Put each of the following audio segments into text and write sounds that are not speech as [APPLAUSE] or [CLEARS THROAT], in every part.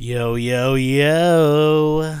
Yo, yo, yo.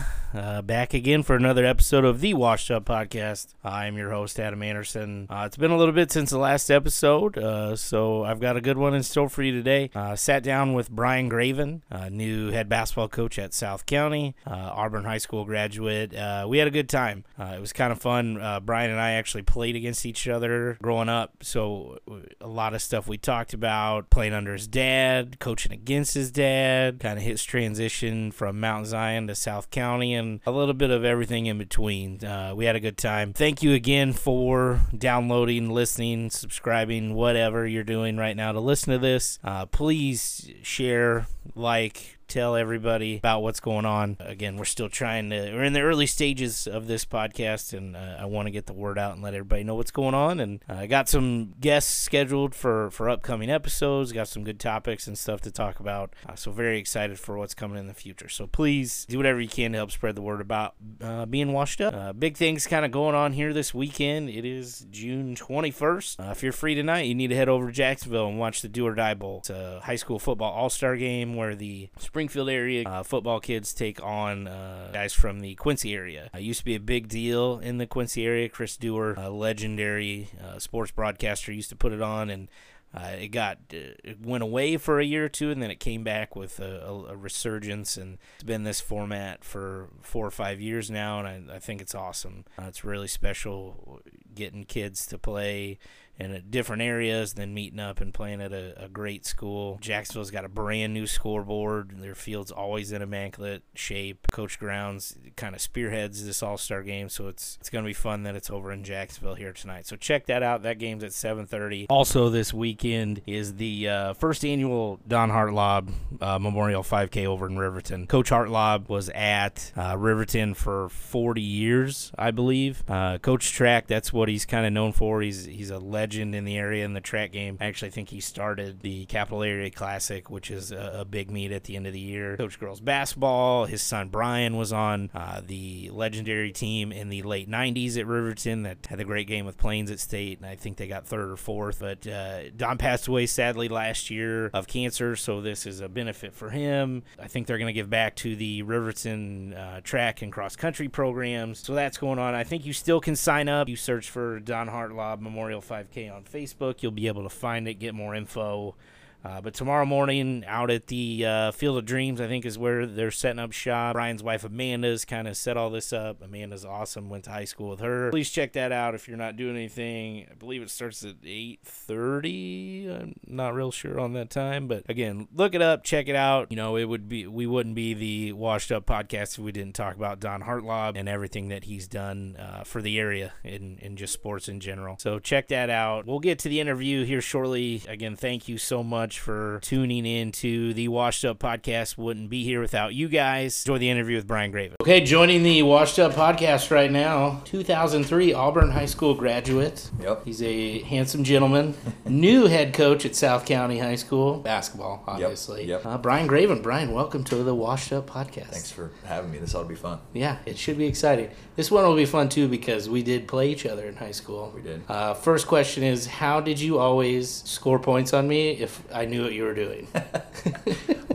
Back again for another episode of the Washed Up Podcast. I'm your host, Adam Anderson. Uh, it's been a little bit since the last episode, uh, so I've got a good one in store for you today. Uh, sat down with Brian Graven, uh, new head basketball coach at South County, uh, Auburn High School graduate. Uh, we had a good time. Uh, it was kind of fun. Uh, Brian and I actually played against each other growing up, so a lot of stuff we talked about playing under his dad, coaching against his dad, kind of his transition from Mount Zion to South County and a little bit of everything in between. Uh, we had a good time. Thank you again for downloading, listening, subscribing, whatever you're doing right now to listen to this. Uh, please share, like, tell everybody about what's going on. Again, we're still trying to, we're in the early stages of this podcast, and uh, I want to get the word out and let everybody know what's going on. And uh, I got some guests scheduled for, for upcoming episodes, got some good topics and stuff to talk about. Uh, so, very excited for what's coming in the future. So, please do whatever you can to help spread the word about uh, being washed up. Uh, big things kind of going on here this weekend. It is June 21st. Uh, if you're free tonight, you need to head over to Jacksonville and watch the Do or Die Bowl. It's a high school football all star game where the Springfield area uh, football kids take on uh, guys from the Quincy area. Uh, used to be a big deal in the Quincy area. Chris Dewar, a legendary uh, sports broadcaster, used to put it on, and uh, it got it went away for a year or two, and then it came back with a, a, a resurgence, and it's been this format for four or five years now, and I, I think it's awesome. Uh, it's really special getting kids to play in uh, different areas, then meeting up and playing at a, a, great school. Jacksonville's got a brand new scoreboard. Their field's always in immaculate shape. Coach Grounds kind of spearheads this All Star game, so it's it's going to be fun that it's over in Jacksonville here tonight. So check that out. That game's at 7:30. Also this weekend is the uh, first annual Don Hartlaub uh, Memorial 5K over in Riverton. Coach Hartlaub was at uh, Riverton for 40 years, I believe. Uh, Coach Track, that's what he's kind of known for. He's he's a legend legend in the area in the track game. I actually think he started the Capital Area Classic, which is a, a big meet at the end of the year. Coach girls basketball. His son Brian was on uh, the legendary team in the late 90s at Riverton that had a great game with Plains at State, and I think they got third or fourth. But uh, Don passed away sadly last year of cancer, so this is a benefit for him. I think they're going to give back to the Riverton uh, track and cross country programs. So that's going on. I think you still can sign up. You search for Don Hartlaub Memorial 5K on Facebook. You'll be able to find it, get more info. Uh, but tomorrow morning, out at the uh, Field of Dreams, I think is where they're setting up shop. Brian's wife Amanda's kind of set all this up. Amanda's awesome. Went to high school with her. Please check that out if you're not doing anything. I believe it starts at 8:30. I'm not real sure on that time, but again, look it up, check it out. You know, it would be we wouldn't be the Washed Up podcast if we didn't talk about Don Hartlaub and everything that he's done uh, for the area in just sports in general. So check that out. We'll get to the interview here shortly. Again, thank you so much much for tuning in to the Washed Up Podcast. Wouldn't be here without you guys. Enjoy the interview with Brian Graven. Okay, joining the Washed Up Podcast right now, 2003 Auburn High School graduate. Yep. He's a handsome gentleman, [LAUGHS] new head coach at South County High School, basketball, obviously. Yep. yep. Uh, Brian Graven. Brian, welcome to the Washed Up Podcast. Thanks for having me. This ought to be fun. Yeah, it should be exciting. This one will be fun too because we did play each other in high school. We did. Uh, first question is, how did you always score points on me if I knew what you were doing? [LAUGHS]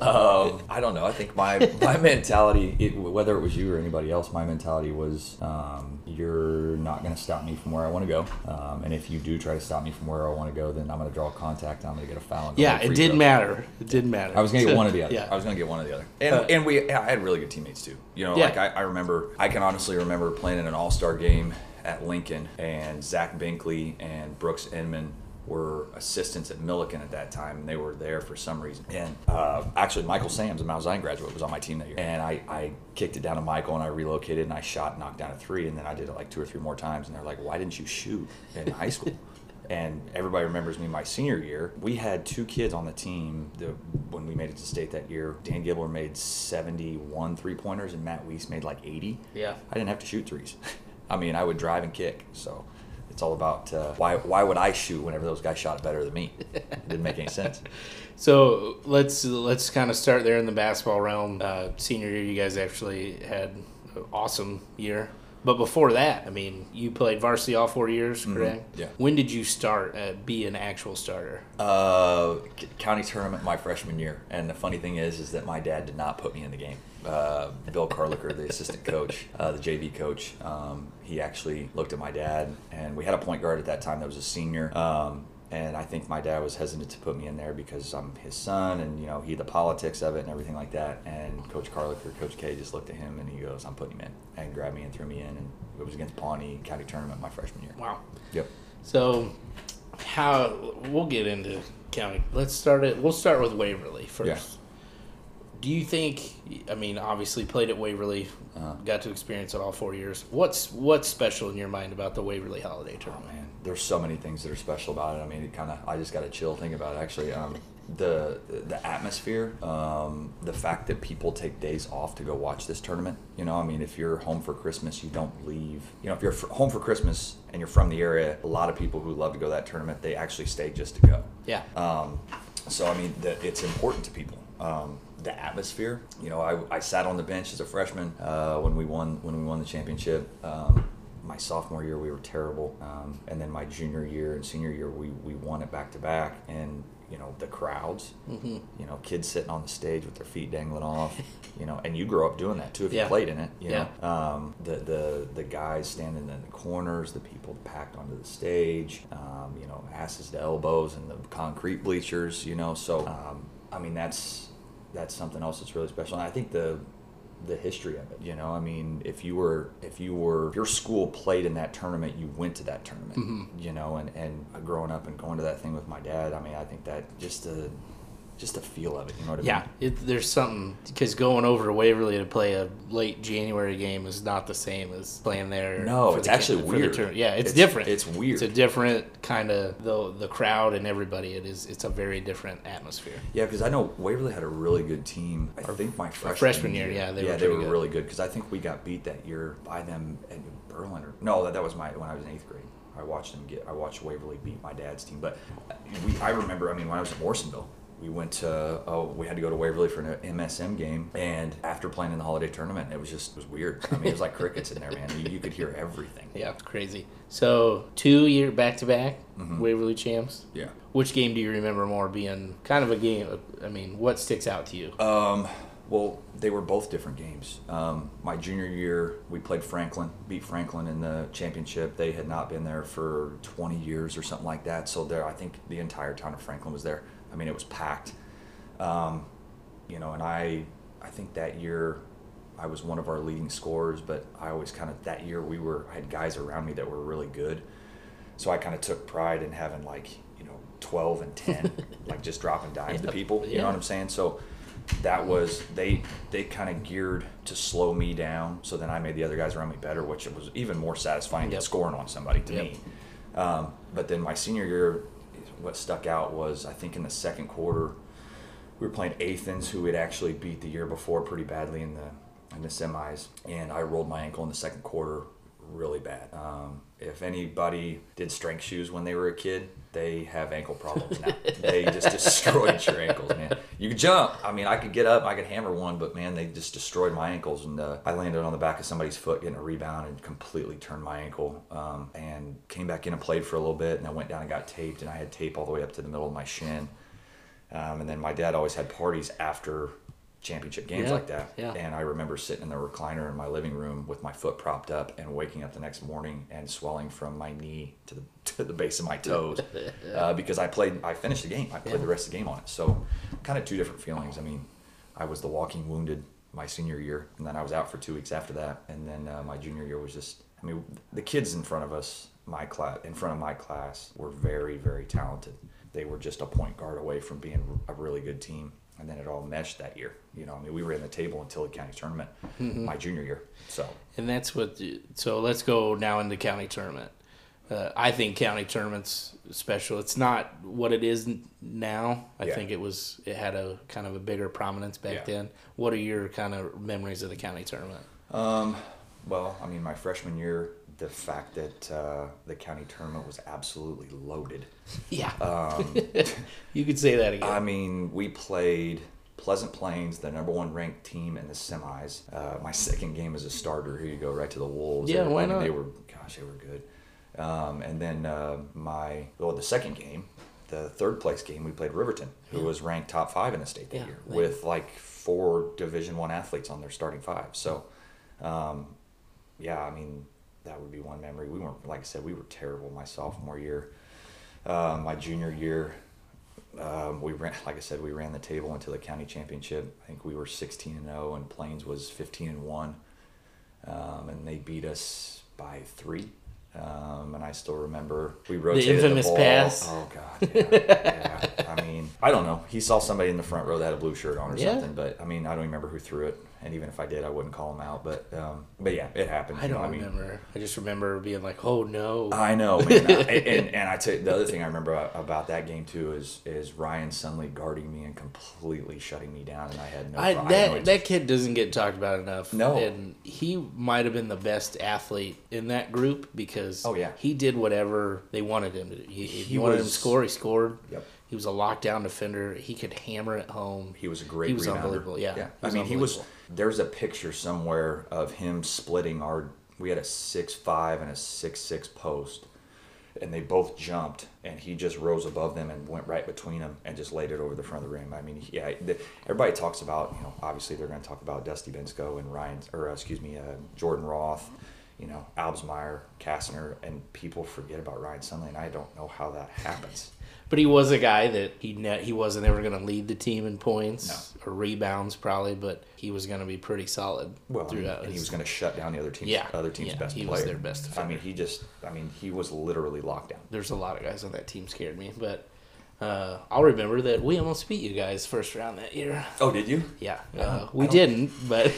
um, I don't know. I think my my mentality, it, whether it was you or anybody else, my mentality was um, you're not going to stop me from where I want to go, um, and if you do try to stop me from where I want to go, then I'm going to draw contact. I'm going to get a foul. yeah, it didn't matter. It didn't matter. I was going to [LAUGHS] get one or the other. Yeah. I was going to get one or the other. And uh, and we, I had really good teammates too. You know, Yeah. like I, I remember, I can honestly remember playing in an All Star game at Lincoln, and Zach Binkley and Brooks Inman were assistants at Millikin at that time, and they were there for some reason. And uh, actually, Michael Sams, a Mount Zion graduate, was on my team that year. And I, I kicked it down to Michael, and I relocated, and I shot, knocked down a three, and then I did it like two or three more times. And they're like, "Why didn't you shoot in high school?" [LAUGHS] And everybody remembers me my senior year. We had two kids on the team that, when we made it to state that year. Dan Gibler made 71 three pointers, and Matt Weiss made like 80. Yeah. I didn't have to shoot threes. [LAUGHS] I mean, I would drive and kick. So it's all about uh, why why would I shoot whenever those guys shot better than me? It didn't make any sense. [LAUGHS] So let's let's kind of start there in the basketball realm. Uh, senior year, you guys actually had an awesome year. But before that, I mean, you played varsity all four years, correct? Mm-hmm. Yeah. When did you start uh, be an actual starter? Uh, county tournament my freshman year, and the funny thing is, is that my dad did not put me in the game. Uh, Bill Carlicker, the assistant coach, uh, the JV coach, um, he actually looked at my dad, and we had a point guard at that time that was a senior. Um, and I think my dad was hesitant to put me in there because I'm his son, and you know he the politics of it and everything like that. And Coach Carlicker, Coach K, just looked at him and he goes, "I'm putting him in," and grabbed me and threw me in, and it was against Pawnee County tournament my freshman year. Wow. Yep. So, how we'll get into county. Let's start it. We'll start with Waverly first. Yeah. Do you think? I mean, obviously played at Waverly, Uh-huh. got to experience it all four years. What's what's special in your mind about the Waverly Holiday Oh Tournament? man, there's so many things that are special about it. I mean, it kind of I just got to chill thinking about it. Actually, um, the the atmosphere, um, the fact that people take days off to go watch this tournament. You know, I mean, if you're home for Christmas, you don't leave. You know, if you're f- home for Christmas and you're from the area, a lot of people who love to go to that tournament, they actually stay just to go. Yeah. Um, so I mean, the, it's important to people. Um, the atmosphere. You know, I, I sat on the bench as a freshman uh, when we won when we won the championship. Um, my sophomore year we were terrible, um, and then my junior year and senior year we, we won it back to back. And you know the crowds, Mm-hmm. you know kids sitting on the stage with their feet dangling off, [LAUGHS] you know, and you grow up doing that too if Yeah. you played in it. You Yeah. know, um, the the the guys standing in the corners, the people packed onto the stage, um, you know, asses to elbows and the concrete bleachers, you know. So, um, I mean, that's that's something else that's really special. And I think the the history of it, you know, I mean, if you were if you were if your school played in that tournament, you went to that tournament, Mm-hmm. you know, and and growing up and going to that thing with my dad, I mean, I think that just the just the feel of it, you know what I Yeah, mean? it, there's something because going over to Waverly to play a late January game is not the same as playing there. No, it's the- actually weird. yeah, it's, It's- different. it's weird. It's a different kind of the the crowd and everybody. It is. It's a very different atmosphere. Yeah, because I know Waverly had a really good team. I think my freshman, freshman year, yeah, they were yeah, they were good. really good because I think we got beat that year by them at Berlin. Or, no, that, that was my when I was in eighth grade. I watched them get. I watched Waverly beat my dad's team. But uh, we, I remember. I mean, when I was at Morrisonville, we went to. Oh, we had to go to Waverly for an MSM game, and after playing in the holiday tournament, it was just it was weird. I mean, it was like crickets in there, man. You, you could hear everything. Yeah, it's crazy. So two year back to back. Waverly champs. Yeah. Which game do you remember more being kind of a game? I mean, what sticks out to you? Um, well, they were both different games. Um, my junior year, we played Franklin, beat Franklin in the championship. They had not been there for 20 years or something like that. So there, I think the entire town of Franklin was there. I mean, it was packed. Um, you know, and I, I think that year, I was one of our leading scorers. But I always kind of that year we were I had guys around me that were really good. So I kind of took pride in having like you know 12 and 10, [LAUGHS] like just dropping dimes to Yep. people. You Yeah. know what I'm saying? So that was they they kind of geared to slow me down so then i made the other guys around me better which was even more satisfying Yep. than scoring on somebody to Yep. me um, but then my senior year what stuck out was i think in the second quarter we were playing athens who had actually beat the year before pretty badly in the in the semis and i rolled my ankle in the second quarter really bad. Um, if anybody did strength shoes when they were a kid they have ankle problems now. They just destroyed your ankles man. You could jump. I mean i could get up i could hammer one but man they just destroyed my ankles and uh, i landed on the back of somebody's foot getting a rebound and completely turned my ankle um, and came back in and played for a little bit and i went down and got taped and i had tape all the way up to the middle of my shin. Um, and then my dad always had parties after championship games Yeah, like that. yeah. And I remember sitting in the recliner in my living room with my foot propped up and waking up the next morning and swelling from my knee to the [LAUGHS] to the base of my toes [LAUGHS] uh, because I played. I finished the game. I played Yeah. the rest of the game on it. So kind of two different feelings. I mean, I was the walking wounded my senior year, and then I was out for two weeks after that. And then uh, my junior year was just. I mean, the kids in front of us, my class, in front of my class, were very, very talented. They were just a point guard away from being a really good team. And then it all meshed that year. You know, I mean, we were in the table until the county tournament my junior year. So, And that's what. So let's go now into the county tournament. Uh, I think county tournaments special. It's not what it is now. I Yeah. think it was. It had a kind of a bigger prominence back Yeah. then. What are your kind of memories of the county tournament? um, well, I mean, my freshman year, the fact that uh, the county tournament was absolutely loaded. [LAUGHS] Yeah, Um, [LAUGHS] you could say that again. I mean, we played Pleasant Plains, the number one ranked team in the semis. Uh, my second game as a starter. Here you go, right to the Wolves. Yeah, They- why I mean, not? They were, gosh, they were good. Um, and then uh, my, well, the second game, the third place game, we played Riverton, who was ranked top five in the state that Yeah, year, with like four Division One athletes on their starting five. So, um, yeah, I mean, that would be one memory. We weren't, like I said, we were terrible my sophomore year. Uh, my junior year, um, we ran, like I said, we ran the table into the county championship. I think we were 16 and 0, and Plains was 15 and 1. Um, and they beat us by three. Um, and I still remember we rotated the, infamous ball. pass. Oh God, yeah, yeah. I mean, I don't know. He saw somebody in the front row that had a blue shirt on or Yeah. something, but I mean, I don't remember who threw it. And even if I did, I wouldn't call him out. But um, but yeah, it happened. I you know, don't I mean, remember. I just remember being like, "Oh no!" I know, man. [LAUGHS] I- and, and I tell you, the other thing I remember about, that game too is is Ryan Sunley guarding me and completely shutting me down, and I had no. I, pro- I that no that kid doesn't get talked about enough. No. and he might have been the best athlete in that group because Oh, yeah. he did whatever they wanted him to do. He, if He you wanted him to score, he scored. Yep. He was a lockdown defender. He could hammer it home. He was a great. He was rebounder. unbelievable, yeah. yeah. I mean, he was. There's a picture somewhere of him splitting our. We had a six five and a six six post, and they both jumped, and he just rose above them and went right between them and just laid it over the front of the rim. I mean, yeah. The, everybody talks about you know obviously they're going to talk about Dusty Bensko and Ryan or uh, excuse me uh, Jordan Roth. You know, Albsmeyer, Kastner, and people forget about Ryan Sunley, and I don't know how that happens. But he was a guy that he ne- he wasn't ever going to lead the team in points or rebounds probably, but he was going to be pretty solid Well, throughout. and he was going to shut down the other team's Yeah, other team's yeah, best he player. was their best I mean, he just, I mean, he was literally locked down. There's a lot of guys on that team scared me, but uh, I'll remember that we almost beat you guys first round that year. Oh, did you? Yeah, Uh, we didn't, but [LAUGHS]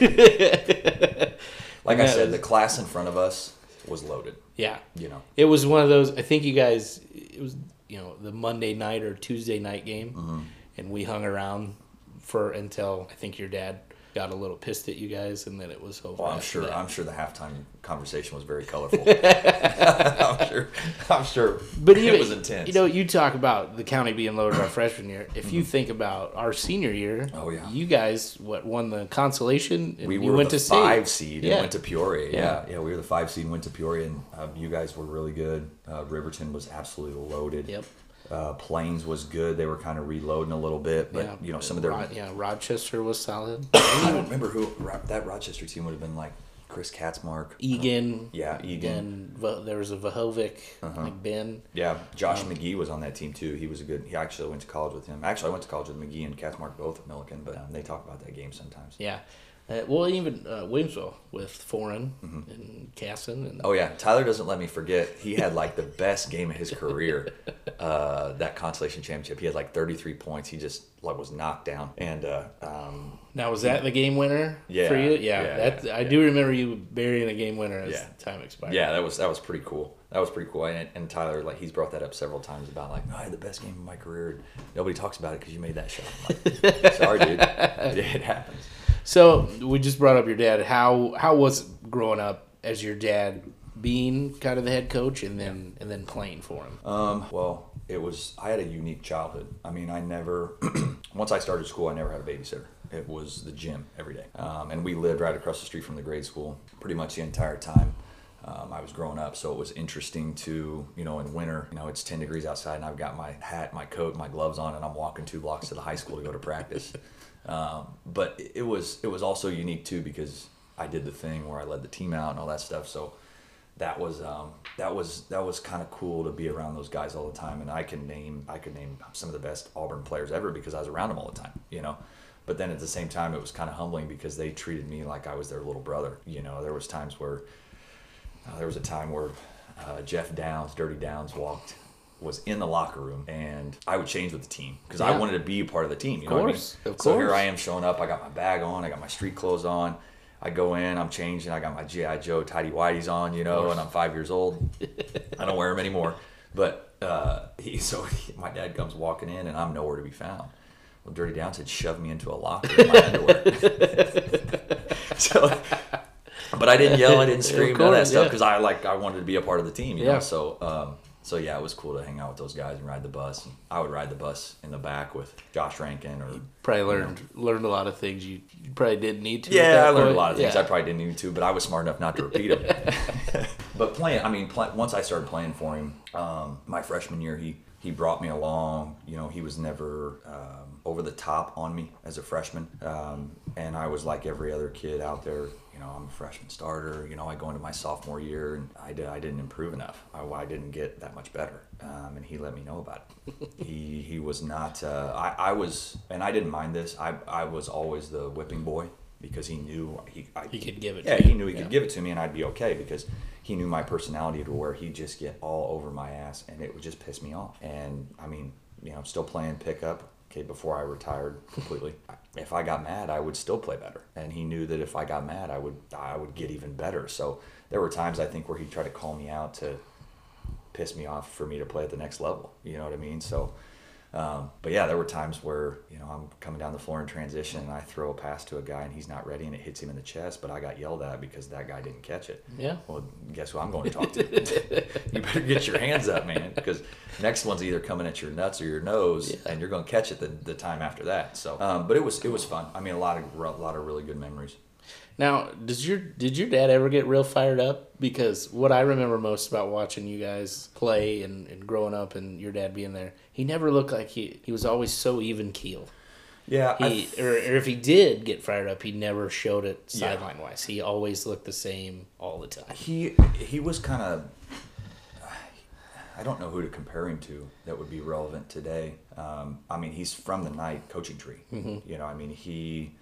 Like I said, the class in front of us was loaded. yeah, You know, it was one of those. I think you guys, it was you know the Monday night or Tuesday night game, Mm-hmm. and we hung around for until I think your dad got a little pissed at you guys, and then it was over. well, I'm sure, that. I'm sure the halftime conversation was very colorful. [LAUGHS] I'm sure, I'm sure. But it was intense. You know, you talk about the county being loaded our freshman year. If you think about our senior year, Mm-hmm. Oh, yeah. you guys what won the consolation? And we were went the to state. five seed Yeah. and went to Peoria. Yeah. Yeah. yeah, we were the five seed and went to Peoria, and um, you guys were really good. Uh, Riverton was absolutely loaded. Yep. Uh, Plains was good. They were kind of reloading a little bit, but yeah, you know some of their Ro- yeah, Rochester was solid. [COUGHS] I don't remember who that Rochester team would have been like. Chris Katzmark. Egan. Yeah, Egan. Uh-huh. There was a Vahovic, like Ben. Yeah, Josh McGee was on that team too. He was a good. He actually went to college with him. Actually, I went to college with McGee and Katzmark both at Millikin, but um, they talk about that game sometimes. Yeah. Uh, well, even uh, Williamsville with Foreign and Casson. And Oh yeah, Tyler doesn't let me forget. He had like the best game of his career. [LAUGHS] Uh, that consolation championship, he had like 33 points. He just like was knocked down, and uh, um, now, was that the game winner Yeah, for you? Yeah. yeah, that, yeah, I do remember you burying a game winner as time expired. yeah, that was that was pretty cool. That was pretty cool. And, and Tyler, like he's brought that up several times about like "Oh, I had the best game of my career. Nobody talks about it because you made that shot. Like, [LAUGHS] Sorry, dude. [LAUGHS] It happens. So we just brought up your dad. How how was it growing up as your dad being kind of the head coach and then and then playing for him? Um, well, it was. I had a unique childhood. I mean, I never. [CLEARS THROAT] once I started school, I never had a babysitter. It was the gym every day, um, and we lived right across the street from the grade school pretty much the entire time. Um, I was growing up, so it was interesting to, you know, in winter, you know, it's 10 degrees outside and I've got my hat, my coat, my gloves on, and I'm walking two blocks to the high school to go to practice. [LAUGHS] Um, but it was, it was also unique too because I did the thing where I led the team out and all that stuff. So that was um, that was that was kind of cool to be around those guys all the time and I can name I could name some of the best Auburn players ever because I was around them all the time you know but then at the same time it was kind of humbling because they treated me like I was their little brother you know there was times where uh, there was a time where uh, Jeff Downs Dirty Downs walked was in the locker room and I would change with the team because I wanted to be a part of the team you Of know course, what I mean so here. I am showing up I got my bag on I got my street clothes on I go in, I'm changing. I got my GI Joe tidy whities on, you know, and I'm five years old. I don't wear them anymore. But uh, he, so he, my dad comes walking in, and I'm nowhere to be found. Well, Dirty Downs had shoved me into a locker in my [LAUGHS] underwear. [LAUGHS] so, but I didn't yell, I didn't [LAUGHS] scream, none of that course, stuff yeah. because I like I wanted to be a part of the team, you Yeah. know. So, um, So yeah, it was cool to hang out with those guys and ride the bus. And I would ride the bus in the back with Josh Rankin or Probably learned learned a lot of things you, you probably didn't need to. Yeah, I learned a lot of things Yeah. I probably didn't need to, but I was smart enough not to repeat them. [LAUGHS] but playing, I mean, play, once I started playing for him, um, my freshman year, he he brought me along. You know, he was never um, over the top on me as a freshman, um, and I was like every other kid out there. You know, I'm a freshman starter. You know, I go into my sophomore year, and I, did, I didn't improve enough. I, I didn't get that much better, um, and he let me know about it. [LAUGHS] he he was not. Uh, I I was, and I didn't mind this. I I was always the whipping boy because he knew he I, He could give it Yeah, to he knew he Yeah. could give it to me, and I'd be okay because he knew my personality to where he'd just get all over my ass, and it would just piss me off. And I mean, you know, I'm still playing pickup. Okay, before I retired completely, [LAUGHS] if I got mad, I would still play better. And he knew that if I got mad, I would I would get even better. So there were times I think where he'd try to call me out to piss me off for me to play at the next level. You know what I mean? So, um, but yeah, there were times where you know I'm coming down the floor in transition and I throw a pass to a guy and he's not ready and it hits him in the chest, but I got yelled at because that guy didn't catch it. Yeah. Well, guess who I'm going to talk to? [LAUGHS] you better get your hands up, man, because next one's either coming at your nuts or your nose, Yeah. and you're going to catch it the, the time after that. So, um, but it was it was fun. I mean, a lot of a lot of really good memories. Now, does your did your dad ever get real fired up? Because what I remember most about watching you guys play and, and growing up and your dad being there, he never looked like he he was always so even keel. Yeah, He or, or if he did get fired up, he never showed it sideline wise. He always looked the same all the time. he he was kind of I don't know who to compare him to that would be relevant today. Um, I mean, he's from the Knight coaching tree. You know, I mean, he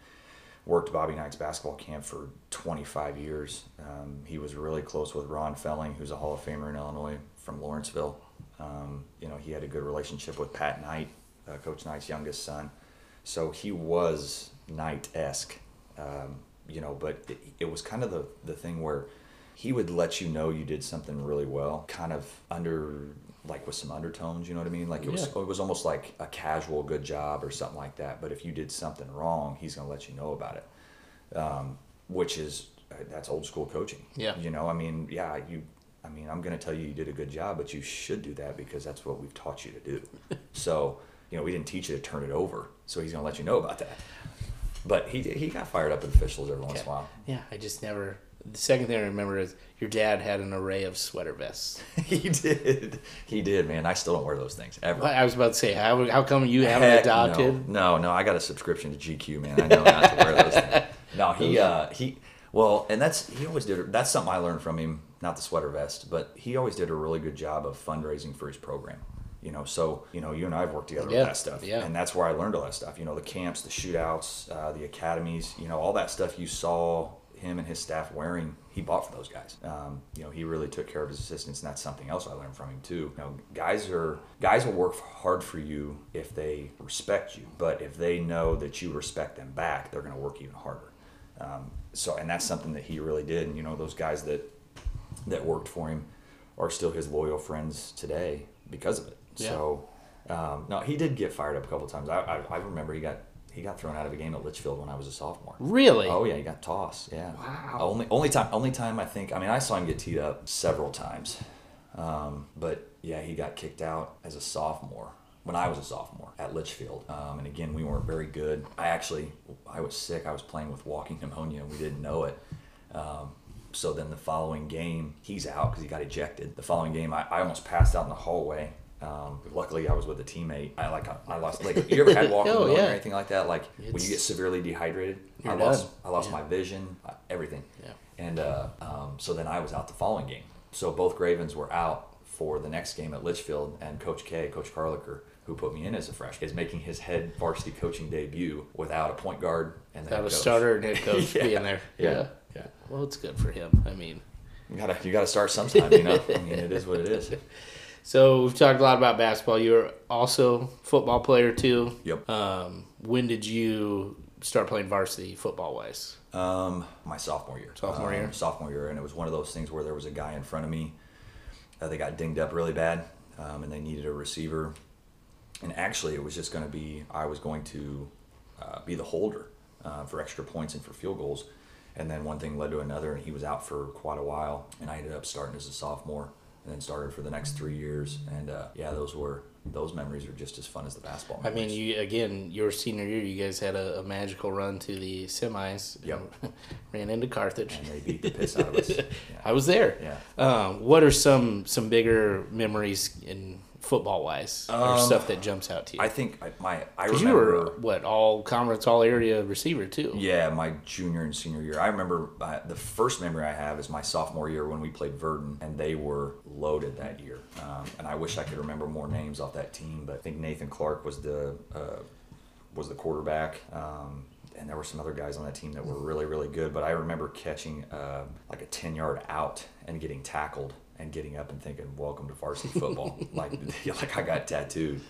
worked Bobby Knight's basketball camp for 25 years. Um, he was really close with Ron Felling, who's a Hall of Famer in Illinois from Lawrenceville. Um, you know, he had a good relationship with Pat Knight, uh, Coach Knight's youngest son. So he was Knight esque, um, you know, but it, it was kind of the, the thing where he would let you know you did something really well, kind of under like with some undertones, you know what I mean? Like it was Yeah. it was almost like a casual good job or something like that. But if you did something wrong, he's gonna let you know about it, um, which is uh, that's old school coaching. Yeah. you know, I mean, yeah, you. I mean, I'm gonna tell you you did a good job, but you should do that because that's what we've taught you to do. [LAUGHS] so, you know, we didn't teach you to turn it over, so he's gonna let you know about that. But he he got fired up at officials every once in a while. Yeah, I just never. The second thing I remember is your dad had an array of sweater vests. [LAUGHS] he did. He did, man. I still don't wear those things ever. I was about to say, how, how come you haven't Heck adopted? No, no, no, I got a subscription to GQ, man. I know not to wear those things. [LAUGHS] No, he, uh, he, well, and that's he always did. That's something I learned from him. Not the sweater vest, but he always did a really good job of fundraising for his program. You know, so you know, you and I have worked together Yeah, with that stuff, yeah. and that's where I learned all that stuff. You know, the camps, the shootouts, uh, the academies. You know, all that stuff you saw him and his staff wearing, he bought for those guys. Um, you know, he really took care of his assistants, and that's something else I learned from him too. You know, guys are guys will work hard for you if they respect you, but if they know that you respect them back, they're going to work even harder. Um, so, and that's something that he really did. And you know, those guys that that worked for him are still his loyal friends today because of it. Yeah. So, um, no, he did get fired up a couple times. I, I, I remember he got he got thrown out of a game at Litchfield when I was a sophomore. Really? Oh yeah, he got tossed. Yeah. Wow. Only only time only time I think. I mean, I saw him get teed up several times, um, but yeah, he got kicked out as a sophomore when I was a sophomore at Litchfield. Um, and again, we weren't very good. I actually I was sick. I was playing with walking pneumonia, and we didn't know it. Um, so then the following game, he's out because he got ejected. The following game, I, I almost passed out in the hallway. Um, luckily, I was with a teammate. I like I lost. Like, you ever had [LAUGHS] walking Oh, yeah. or anything like that? Like when you get severely dehydrated, I You're lost. done. I lost Yeah. my vision, uh, everything. Yeah. And uh, um, so then I was out the following game. So both Gravens were out for the next game at Litchfield, and Coach K, Coach Carlicker, who put me in as a freshman, is making his head varsity coaching debut without a point guard and the Got a starter and head [LAUGHS] coach Yeah. being there. Yeah. yeah. Well, it's good for him. I mean, You gotta you gotta start sometime, you know. I mean, it is what it is. [LAUGHS] so we've talked a lot about basketball. You're also football player too. Yep. Um, when did you start playing varsity football wise? Um, my sophomore year. Sophomore Um, year? Sophomore year, and it was one of those things where there was a guy in front of me. Uh, they got dinged up really bad, um, and they needed a receiver. And actually, it was just going to be I was going to uh, be the holder uh, for extra points and for field goals. And then one thing led to another, and he was out for quite a while. And I ended up starting as a sophomore. And then started for the next three years. And uh, yeah, those were those memories are just as fun as the basketball. I mean, you again, your senior year, you guys had a, a magical run to the semis. Yep. [LAUGHS] ran into Carthage. and they beat the piss out of us. Yeah. [LAUGHS] I was there. Yeah. Um, what are some some bigger memories in football wise or Um, stuff that jumps out to you? I think I, my I Because you remember. were what all conference, all area receiver too. Yeah, my junior and senior year. I remember uh, the first memory I have is my sophomore year when we played Virden, and they were loaded that year. Um, and I wish I could remember more names off that team, but I think Nathan Clark was the uh, was the quarterback. Um, and there were some other guys on that team that were really, really good. But I remember catching uh, like a ten yard out and getting tackled and getting up and thinking, "Welcome to varsity football!" [LAUGHS] like, [LAUGHS] like I got tattooed.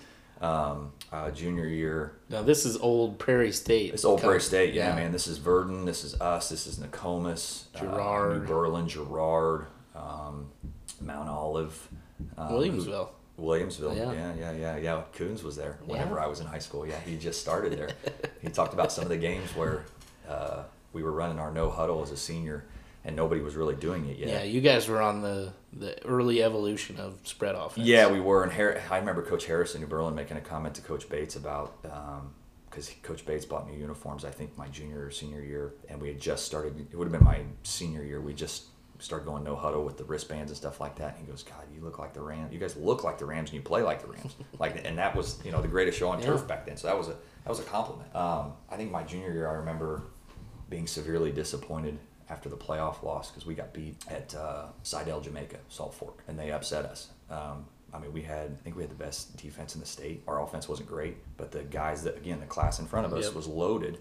Um, uh, junior year, Now this is old Prairie State. it's Old Prairie State, yeah, man. This is Virden. This is us. This is Nokomis, uh, New Berlin, Girard, um, Mount Olive, um, Williamsville. Williamsville. Yeah. Yeah. yeah, yeah, yeah, Coons was there whenever Yeah. I was in high school. Yeah, he just started there. he talked about some of the games where uh, we were running our no huddle as a senior, and nobody was really doing it yet. Yeah, you guys were on the the early evolution of spread offense. Yeah, we were. And Har- I remember Coach Harris in New Berlin making a comment to Coach Bates about because Coach Bates bought new uniforms. I think my junior or senior year, and we had just started. It would have been my senior year. We just started going no huddle with the wristbands and stuff like that. And he goes, "God, you look like the Rams. You guys look like the Rams, and you play like the Rams. [LAUGHS] like, and that was you know the greatest show on Yeah. turf back then. So that was a that was a compliment. Um, I think my junior year, I remember being severely disappointed after the playoff loss because we got beat at uh, Sidell, Jamaica, Salt Fork, and they upset us. Um, I mean, we had I think we had the best defense in the state. Our offense wasn't great, but the guys that again the class in front of us Yep. was loaded.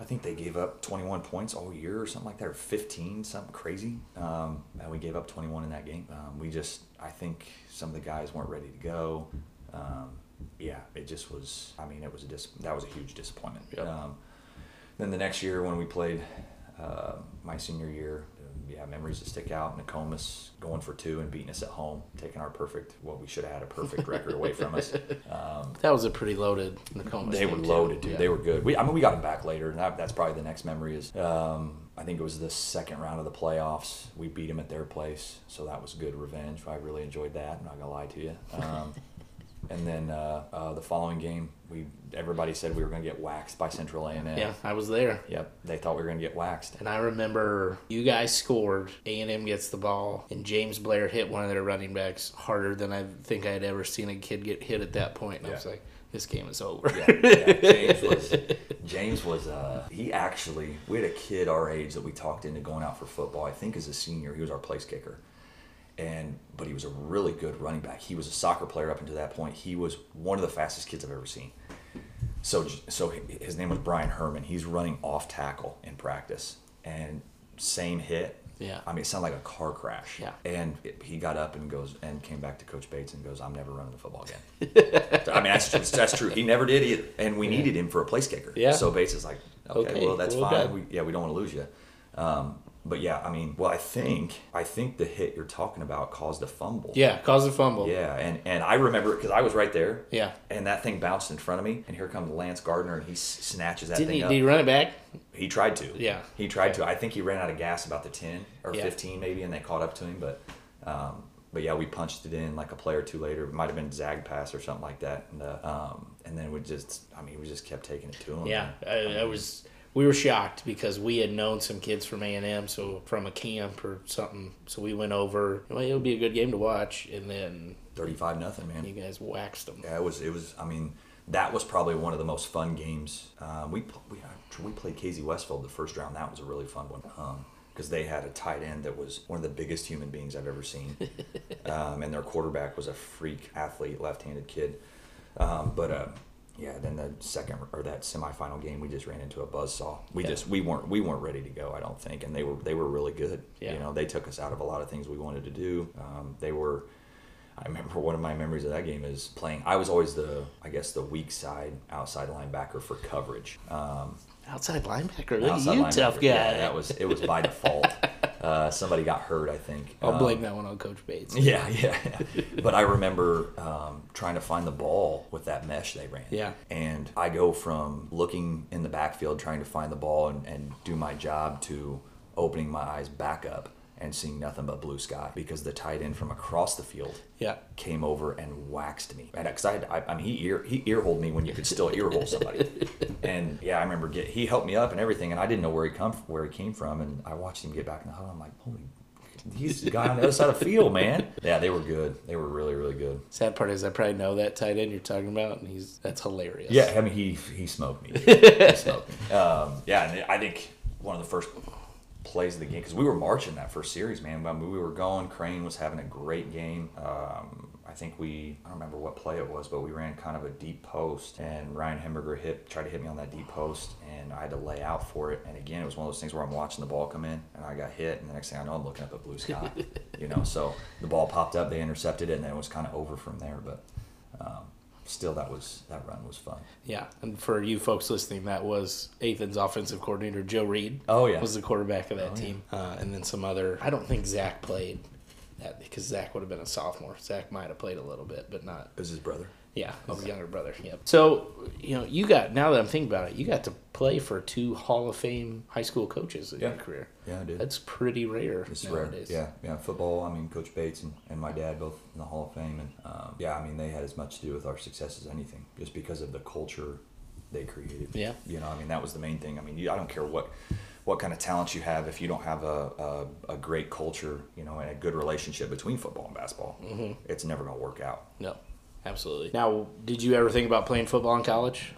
I think they gave up 21 points all year or something like that, or 15, something crazy. Um, and we gave up 21 in that game. Um, we just, I think some of the guys weren't ready to go. Um, yeah, it just was. I mean, it was a dis- that was a huge disappointment. Yep. Um, then the next year when we played uh, my senior year, yeah, memories that stick out. Nokomis going for two and beating us at home, taking our perfect, what we should have had a perfect record away from us. [LAUGHS] Um, That was a pretty loaded Nokomis they team, were too. loaded, dude. Yeah. They were good. We, I mean, we got them back later, and that, that's probably the next memory. Is um, I think it was the second round of the playoffs. We beat them at their place, so that was good revenge. I really enjoyed that. I'm not gonna lie to you. Um, [LAUGHS] and then uh, uh, the following game, we everybody said we were gonna get waxed by Central A&M. Yeah, I was there. Yep, they thought we were gonna get waxed. And I remember you guys scored. A and M gets the ball, and James Blair hit one of their running backs harder than I think I had ever seen a kid get hit at that point. And I was like, "This game is over." yeah, yeah. [LAUGHS] James was James was uh, he actually we had a kid our age that we talked into going out for football. I think as a senior, he was our place kicker, and but he was a really good running back. He was a soccer player up until that point. He was one of the fastest kids I've ever seen. So so his name was Brian Herman. He's running off tackle in practice, and same hit. Yeah. I mean, it sounded like a car crash. Yeah. And it, he got up and goes and came back to Coach Bates and goes, "I'm never running the football again." [LAUGHS] I mean, that's that's true. He never did either, and we needed him for a place kicker. Yeah. So Bates is like, "Okay, Okay, well, that's fine. We, yeah, we don't want to lose you." Um, but yeah, I mean, well, I think I think the hit you're talking about caused a fumble. Yeah, caused a fumble. Yeah, and and I remember it because I was right there. Yeah. And that thing bounced in front of me, and here comes Lance Gardner, and he snatches that Didn't thing he, up. did he run it back? He tried to. Yeah. He tried to. I think he ran out of gas about the ten or Yeah. fifteen maybe, and they caught up to him. But, um, but yeah, we punched it in like a play or two later. It might have been zag pass or something like that, and uh, um, and then we just, I mean, we just kept taking it to him. Yeah, I, I was. We were shocked because we had known some kids from A and M, so from a camp or something. So we went over. Well, it would be a good game to watch, and then thirty-five nothing, man. you guys waxed them. Yeah, it was. It was. I mean, that was probably one of the most fun games. Um, we we we played Casey Westfield the first round. That was a really fun one. Um, because they had a tight end that was one of the biggest human beings I've ever seen, [LAUGHS] um, and their quarterback was a freak athlete, left-handed kid. Um, but uh, yeah, then the second or that semifinal game, we just ran into a buzzsaw. We Yeah. just we weren't we weren't ready to go. I don't think, and they were they were really good. Yeah. You know, they took us out of a lot of things we wanted to do. Um, they were. I remember one of my memories of that game is playing. I was always the, I guess, the weak side outside linebacker for coverage. Um, Outside linebacker, look outside you, linebacker. tough guy. Yeah, that was it was by default. Uh, somebody got hurt, I think. I'll Um, blame that one on Coach Bates. Yeah, [LAUGHS] yeah. yeah. but I remember um, trying to find the ball with that mesh they ran. Yeah. And I go from looking in the backfield trying to find the ball and, and do my job to opening my eyes back up and seeing nothing but blue sky because the tight end from across the field Yeah. came over and waxed me. And because I, I, I mean, he ear he earholed me when you could still earhole somebody. [LAUGHS] and yeah, I remember get he helped me up and everything, and I didn't know where he come where he came from, and I watched him get back in the huddle. I'm like, holy. He's the guy on the other side of the field, man. Yeah, they were good. They were really, really good. Sad part is I probably know that tight end you're talking about, and he's that's hilarious. Yeah, I mean, he he smoked me. he smoked me. [LAUGHS] Um, yeah, and I think one of the first plays of the game because we were marching that first series, man. Mean, we were going. Crane was having a great game. Um, I think we I don't remember what play it was, but we ran kind of a deep post, and Ryan Hemberger hit tried to hit me on that deep post, and I had to lay out for it. And again, it was one of those things where I'm watching the ball come in, and I got hit, and the next thing I know, I'm looking up at blue sky. [LAUGHS] you know, so the ball popped up, they intercepted it, and then it was kind of over from there. But um, still, that was that run was fun. Yeah, and for you folks listening, that was Ethan's offensive coordinator, Joe Reed. Oh, yeah. was the quarterback of that Oh, yeah. team, uh, and then some other. I don't think Zach played that because Zach would have been a sophomore. Zach might have played a little bit, but not. It was his brother. Yeah, his younger brother. Yep. So you know, you got now that I'm thinking about it, you got to play for two Hall of Fame high school coaches in Yeah. your career. Yeah, I did. That's pretty rare It's rare. Yeah, yeah. Football. I mean, Coach Bates and, and my dad both in the Hall of Fame, and um, yeah, I mean, they had as much to do with our success as anything, just because of the culture they created. Yeah. You know, I mean, that was the main thing. I mean, you, I don't care what what kind of talents you have if you don't have a, a, a great culture, you know, and a good relationship between football and basketball, Mm-hmm. it's never going to work out. No, absolutely. Now, did you ever think about playing football in college?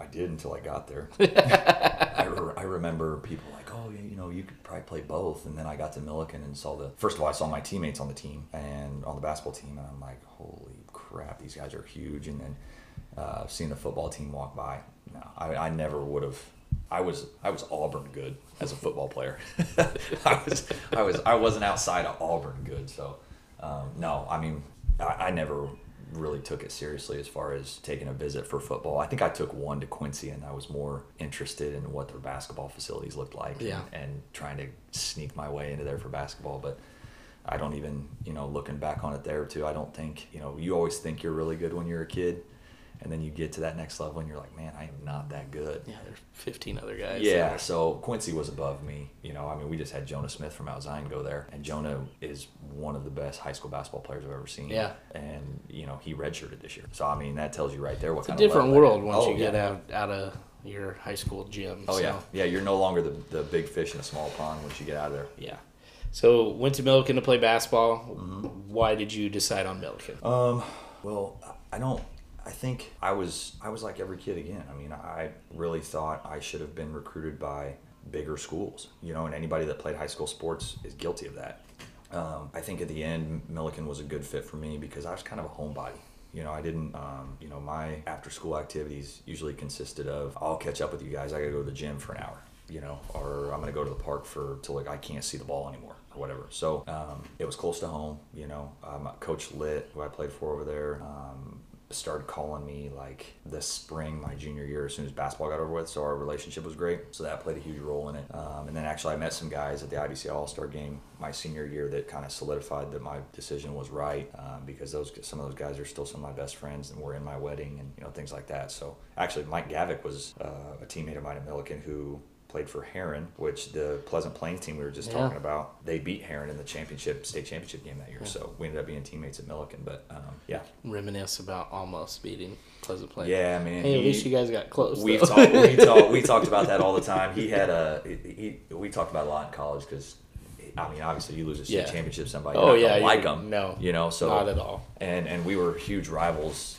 I did until I got there. [LAUGHS] I, re- I remember people like, oh, you know, you could probably play both. And then I got to Millikin and saw the, first of all, I saw my teammates on the team and on the basketball team. And I'm like, holy crap, these guys are huge. And then uh, seeing the football team walk by, no, I, I never would have. I was I was Auburn good as a football player. [LAUGHS] I was I was I wasn't outside of Auburn good. So um, no, I mean I, I never really took it seriously as far as taking a visit for football. I think I took one to Quincy, and I was more interested in what their basketball facilities looked like, Yeah. and, and trying to sneak my way into there for basketball. But I don't even, you know, looking back on it there too, I don't think, you know, you always think you're really good when you're a kid, and then you get to that next level, and you're like, man, I am not that good. Yeah, there's 15 other guys. Yeah, there. so Quincy was above me. You know, I mean, we just had Jonah Smith from Mount Zion go there, and Jonah is one of the best high school basketball players I've ever seen. Yeah. and you know he redshirted this year. So I mean, that tells you right there what It's a kind of different level world once oh, you get out out of your high school gym. Oh so, yeah, yeah. You're no longer the the big fish in a small pond once you get out of there. yeah. So went to Millikin to play basketball. Mm-hmm. Why did you decide on Millikin? Um, well, I don't. I think I was I was like every kid again. I mean, I really thought I should have been recruited by bigger schools. You know, and anybody that played high school sports is guilty of that. Um, I think at the end, Millikin was a good fit for me because I was kind of a homebody. You know, I didn't, um, you know, my after school activities usually consisted of I'll catch up with you guys. I gotta go to the gym for an hour, you know, or I'm gonna go to the park for till like I can't see the ball anymore or whatever. So um, it was close to home, you know. Um, Coach Lit, who I played for over there, um, started calling me like this spring, my junior year, as soon as basketball got over with. So our relationship was great. So that played a huge role in it. Um, and then actually, I met some guys at the IBC All Star game my senior year that kind of solidified that my decision was right um, because those some of those guys are still some of my best friends and were in my wedding and you know things like that. So actually, Mike Gavick was uh, a teammate of mine at Millikin who played for Herrin, which the Pleasant Plains team we were just Yeah. talking about, they beat Herrin in the championship, state championship game that year. So we ended up being teammates at Millikin. But um, yeah, Reminisce about almost beating Pleasant Plains. yeah, man. Hey, at he- least you guys got close. We've talked, we [LAUGHS] talked, we talked about that all the time. He had a, he, he- we talked about it a lot in college because, I mean, obviously you lose a state Yeah. championship, somebody, Oh, yeah, like them, no, you know, so not at all. And and we were huge rivals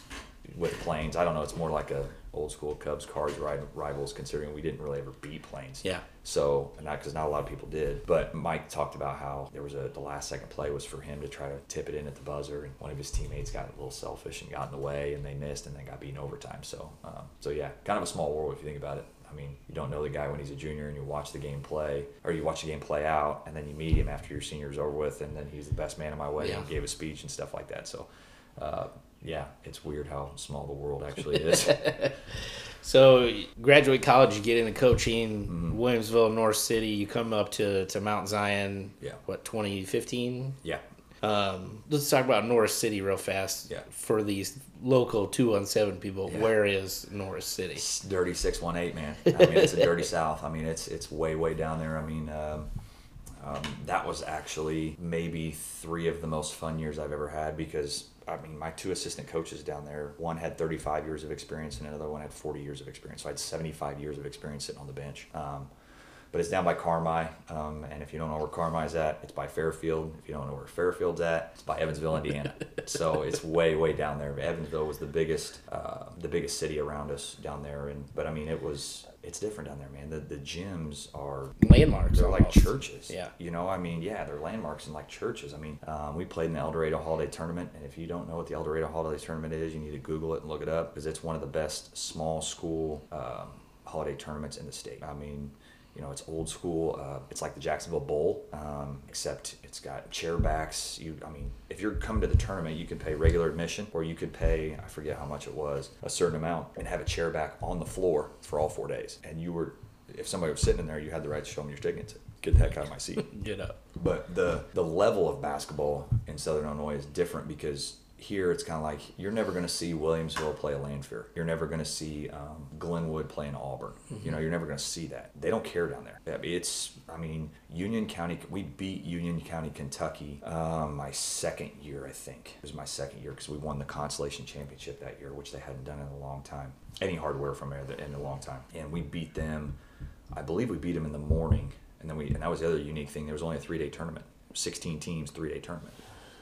with Plains. I don't know, it's more like a old school Cubs Cards ri- rivals, considering we didn't really ever beat Plains. Yeah. So, and not because not a lot of people did, but Mike talked about how there was a the last second play was for him to try to tip it in at the buzzer, and one of his teammates got a little selfish and got in the way, and they missed, and then got beaten overtime. So, um, so yeah, kind of a small world if you think about it. I mean, you don't know the guy when he's a junior, and you watch the game play, or you watch the game play out, and then you meet him after your senior's over with, and then he's the best man at my wedding, Yeah. and gave a speech and stuff like that. So, uh, yeah, it's weird how small the world actually [LAUGHS] is. So graduate college, you get into coaching, Mm-hmm. Williamsville, Norris City. You come up to, to Mount Zion. Yeah. What 2015? yeah. Um, let's talk about Norris City real fast. Yeah. For these local two on seven people, Yeah. where is Norris City? It's dirty six one eight, man. I mean, it's a dirty [LAUGHS] South. I mean, it's it's way way down there. I mean, um, Um, that was actually maybe three of the most fun years I've ever had because I mean, my two assistant coaches down there, one had 35 years of experience and another one had 40 years of experience. So I had 75 years of experience sitting on the bench. Um, but it's down by Carmi. Um, and if you don't know where Carmi is at, it's by Fairfield. If you don't know where Fairfield's at, it's by Evansville, Indiana. [LAUGHS] so it's way, way down there. Evansville was the biggest, uh, the biggest city around us down there. And but I mean, it was it's different down there, man. The the gyms are landmarks. They're almost. like churches. Yeah. You know, I mean, yeah, they're landmarks and like churches. I mean, um, we played in the Eldorado Holiday Tournament, and if you don't know what the Eldorado Holiday Tournament is, you need to Google it and look it up because it's one of the best small school um, holiday tournaments in the state. I mean. You know, it's old school. Uh, it's like the Jacksonville Bowl, um, except it's got chair backs. You, I mean, if you're coming to the tournament, you could pay regular admission, or you could pay, I forget how much it was, a certain amount, and have a chair back on the floor for all four days. And you were if somebody was sitting in there, you had the right to show them your ticket tickets. Get the heck out of my seat. [LAUGHS] Get up. But the the level of basketball in Southern Illinois is different because here it's kind of like you're never going to see Williamsville play a Lanphier. You're never going to see um, Glenwood play in Auburn. You know, you're never going to see that. They don't care down there. It's, I mean, Union County. We beat Union County, Kentucky. Um, my second year, I think, it was my second year because we won the consolation championship that year, which they hadn't done in a long time. Any hardware from there in a long time, and we beat them. I believe we beat them in the morning, and then we and that was the other unique thing. There was only a three day tournament, sixteen teams, three day tournament.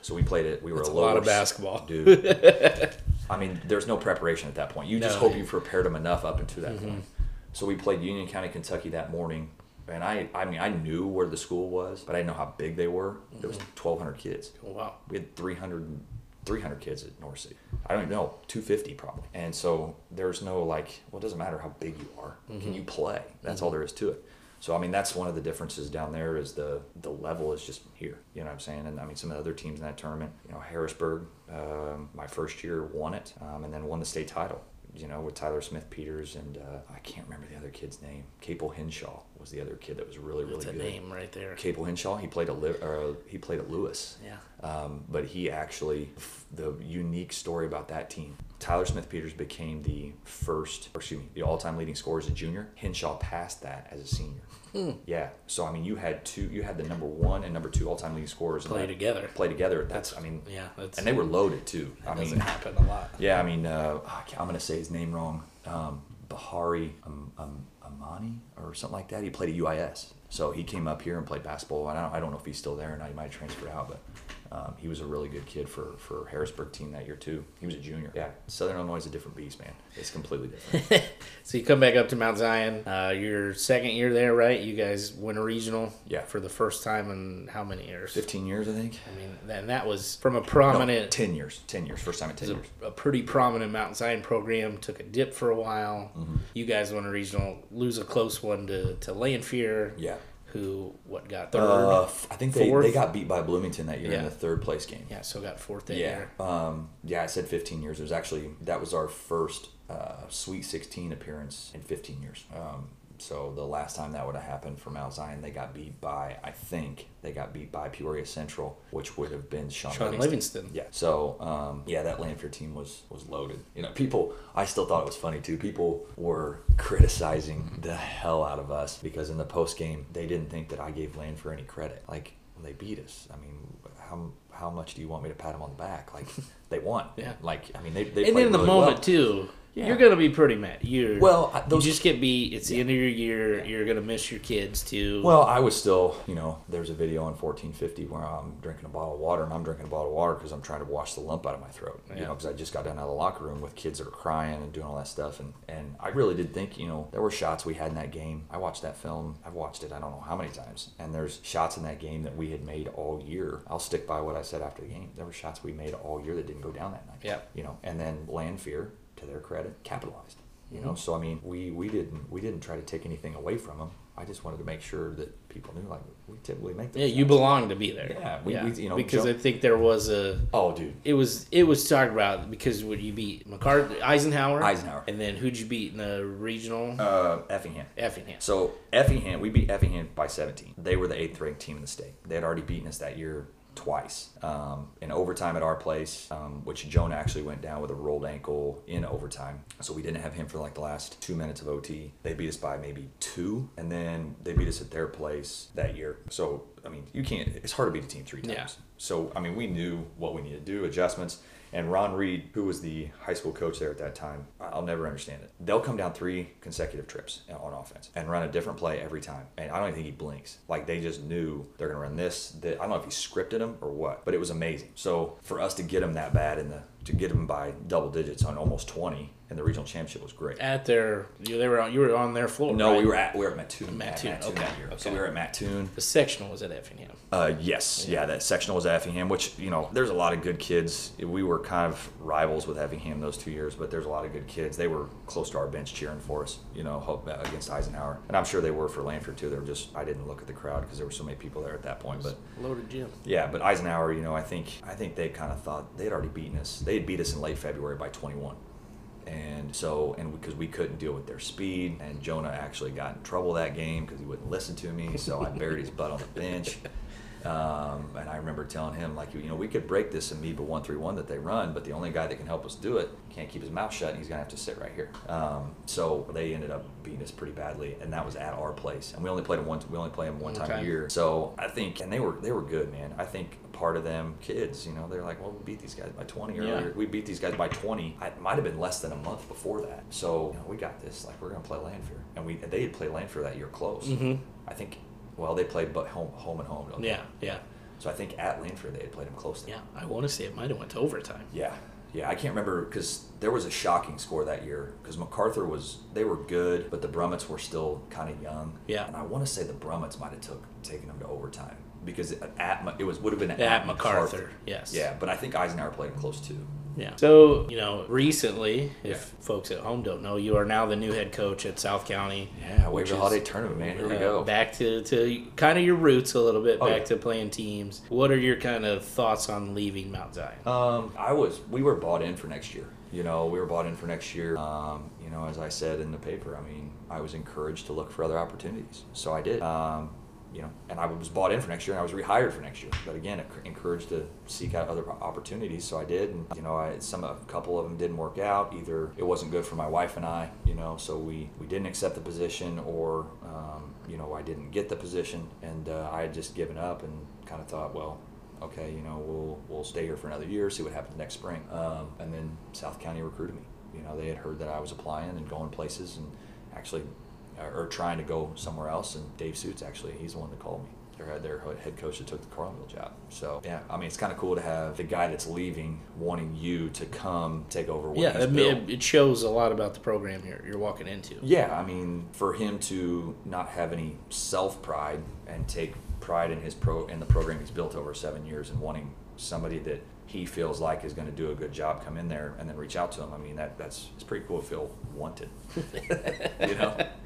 So we played it. We were That's a, a lot of basketball. dude. [LAUGHS] I mean, there's no preparation at that point. You just hope you prepared them enough up until that mm-hmm. point. So we played Union County, Kentucky that morning, and I, I mean, I knew where the school was, but I didn't know how big they were. There was mm-hmm. 1,200 kids. Oh, wow. We had 300, 300 kids at Norris City. I don't even know, 250 probably. And so there's no like, well, it doesn't matter how big you are. Can mm-hmm. you play? That's all there is to it. So I mean, that's one of the differences down there is the the level is just here. You know what I'm saying? And I mean, some of the other teams in that tournament, you know, Harrisburg, um, my first year won it, um, and then won the state title. You know, with Tyler Smith Peters and uh, I can't remember the other kid's name. Capel Henshaw was the other kid that was really really That's a good. name right there. Capel Henshaw. He played at Li- uh, he played at Lewis. Yeah. Um, but he actually, the unique story about that team, Tyler Smith Peters became the first, or excuse me, the all-time leading scorer as a junior. Henshaw passed that as a senior. Hmm. Yeah. So I mean, you had two, you had the number one and number two all-time leading scorers Play together. Play together. That's, I mean, Yeah, and they were loaded too. that I doesn't mean, happen a lot. [LAUGHS] yeah, I mean, uh, I'm going to say his name wrong. Um, Bahari um, um, Amani or something like that. He played at UIS. So he came up here and played basketball. And I don't, I don't know if he's still there or not. He might have transferred out, but um, he was a really good kid for, for Harrisburg team that year, too. He was a junior. Yeah, Southern Illinois is a different beast, man. It's completely different. [LAUGHS] So you come back up to Mount Zion. Uh, your second year there, right? You guys win a regional. Yeah. For the first time in how many years? 15 years, I think. I mean, and that was from a No, prominent, 10 years. 10 years. First time in 10 years. a, a pretty prominent Mount Zion program. Took a dip for a while. Mm-hmm. You guys won a regional, lose a close one to to Lanphier. Yeah. Who what got third? Uh, I think they, Fourth? they got beat by Bloomington that year in the third place game. yeah, so got fourth that Yeah, year. um, yeah. I said 15 years. It was actually that was our first uh, Sweet 16 appearance in 15 years. Um, so the last time that would have happened for Mount Zion, they got beat by I think they got beat by Peoria Central, which would have been Shaun, Shaun Livingston. Livingston. Yeah. So um, yeah, that Lanphier team was was loaded. You know, people. I still thought it was funny too. People were criticizing the hell out of us because in the post game they didn't think that I gave Lanphier any credit. Like they beat us. I mean, how how much do you want me to pat them on the back? Like [LAUGHS] they won. Yeah. Like I mean, they they And in the really moment well. too, Yeah. you're gonna be pretty mad. You're Well, those- you just get beat. It's the end of your year. You're gonna miss your kids too. Well, I was still, you know, there's a video on 1450 where I'm drinking a bottle of water, and I'm drinking a bottle of water because I'm trying to wash the lump out of my throat. You know, because I just got down out of the locker room with kids that are crying and doing all that stuff, and and I really did think, you know, there were shots we had in that game. I watched that film. I've watched it I don't know how many times, and there's shots in that game that we had made all year. I'll stick by what I said after the game. There were shots we made all year that didn't go down that night. Yeah. You know, and then Lanphier, to their credit, capitalized. You Mm-hmm. know, so I mean, we we didn't we didn't try to take anything away from them. I just wanted to make sure that people knew, like, we typically make. Yeah, you belong to be there. Yeah, we- we- you know, because jump- I think there was a. Oh, dude. It was it was talked about because would you beat MacArthur Eisenhower Eisenhower. and then who'd you beat in the regional Uh, Effingham. Effingham So Effingham, we beat Effingham by 17. They were the eighth ranked team in the state. They had already beaten us that year twice. Um, in overtime at our place, um, which Jonah actually went down with a rolled ankle in overtime. So we didn't have him for like the last two minutes of OT. They beat us by maybe two, and then they beat us at their place that year. So, I mean, you can't, it's hard to beat a team three times. Yeah. So, I mean, we knew what we needed to do, adjustments. And Ron Reed, who was the high school coach there at that time, I'll never understand it. They'll come down three consecutive trips on offense and run a different play every time. And I don't even think he blinks. Like they just knew they're going to run this. That I don't know if he scripted them or what, but it was amazing. So for us to get them that bad in the to get them by double digits on almost 20 and the regional championship was great. At their, you, they were on, you were on their floor. No, right? we were at we were at Mattoon. Mattoon, at okay, year. So we were at Mattoon. The sectional was at Effingham. Uh, yes, yeah. that sectional was at Effingham, which you know, there's a lot of good kids. We were kind of rivals with Effingham those two years, but there's a lot of good kids. They were close to our bench cheering for us, you know, uh, against Eisenhower, and I'm sure they were for Lanphier too. They were just I didn't look at the crowd because there were so many people there at that point, but. Loaded gym. Yeah, but Eisenhower, you know, I think I think they kind of thought they'd already beaten us. They had beat us in late February by 21, and so and because we couldn't deal with their speed, and Jonah actually got in trouble that game because he wouldn't listen to me, so I buried his butt on the bench. Um, and I remember telling him like, you know, we could break this amoeba one three one that they run, but the only guy that can help us do it can't keep his mouth shut, and he's gonna have to sit right here. Um, so they ended up beating us pretty badly, and that was at our place, and we only played them one. We only play them one time a year. So I think, and they were they were good, man. I think part of them kids, you know, they're like, well, we beat these guys by 20 Yeah. earlier. We beat these guys by 20. It might have been less than a month before that. So you know, we got this. Like we're gonna play Lanphier, and we they had played Lanphier that year close. Mm-hmm. I think. Well, they played but home home and home. don't they? Yeah, yeah, So I think at Lanphier they had played them close. Yeah. I want to say it might have went to overtime. Yeah. Yeah, I can't remember because there was a shocking score that year because MacArthur was they were good, but the Brummets were still kind of young. Yeah. and I want to say the Brummets might have took taken them to overtime because at it was would have been at, At MacArthur, yes. Yeah, but I think Eisenhower played them close too. Yeah. So, you know, recently, if folks at home don't know, you are now the new head coach at South County. Yeah, which Waverly Holiday Tournament, man. Here we uh, go. Back to, to kind of your roots a little bit, Oh, back yeah. to playing teams. What are your kind of thoughts on leaving Mount Zion? Um, I was. We were bought in for next year. You know, we were bought in for next year. Um, you know, as I said in the paper, I mean, I was encouraged to look for other opportunities, so I did. Um, you know, and I was bought in for next year, and I was rehired for next year. But again, encouraged to seek out other opportunities, so I did. And you know, I some a couple of them didn't work out. Either it wasn't good for my wife and I, you know, so we we didn't accept the position, or um, you know, I didn't get the position, and uh, I had just given up and kind of thought, well, okay, you know, we'll we'll stay here for another year, see what happens next spring. Um, and then South County recruited me. You know, they had heard that I was applying and going places, and actually, or, or trying to go somewhere else. And Dave Suits actually, he's the one that called me. Their their head coach that took the Carlinville job. So yeah, I mean, it's kind of cool to have the guy that's leaving wanting you to come take over. Yeah, I mean, it shows a lot about the program you're, you're walking into. Yeah, I mean, for him to not have any self pride and take pride in his pro in the program he's built over seven years and wanting somebody that he feels like is going to do a good job come in there and then reach out to him. I mean, that that's it's pretty cool to feel wanted. [LAUGHS] you know. [LAUGHS]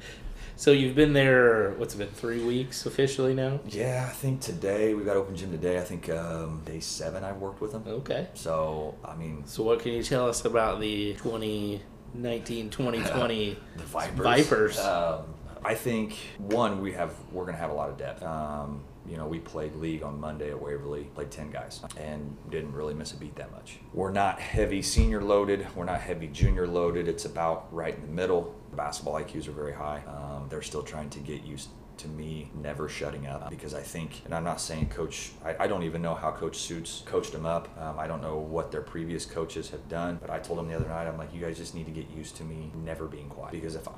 So you've been there, what's it been, three weeks officially now? Yeah, I think today we got open gym today. I think um, day seven I've worked with him. Okay. So I mean, So what can you tell us about the 2019, 2020 [LAUGHS] the Vipers. Vipers? Um, I think one we have we're gonna have a lot of depth. Um, you know, we played league on Monday at Waverly, played ten guys, and didn't really miss a beat that much. We're not heavy senior loaded. We're not heavy junior loaded. It's about right in the middle. Basketball IQs are very high. Um, they're still trying to get used to me never shutting up because I think, and I'm not saying coach, I, I don't even know how Coach Suits coached them up. Um, I don't know what their previous coaches have done, but I told them the other night, I'm like, you guys just need to get used to me never being quiet because if I,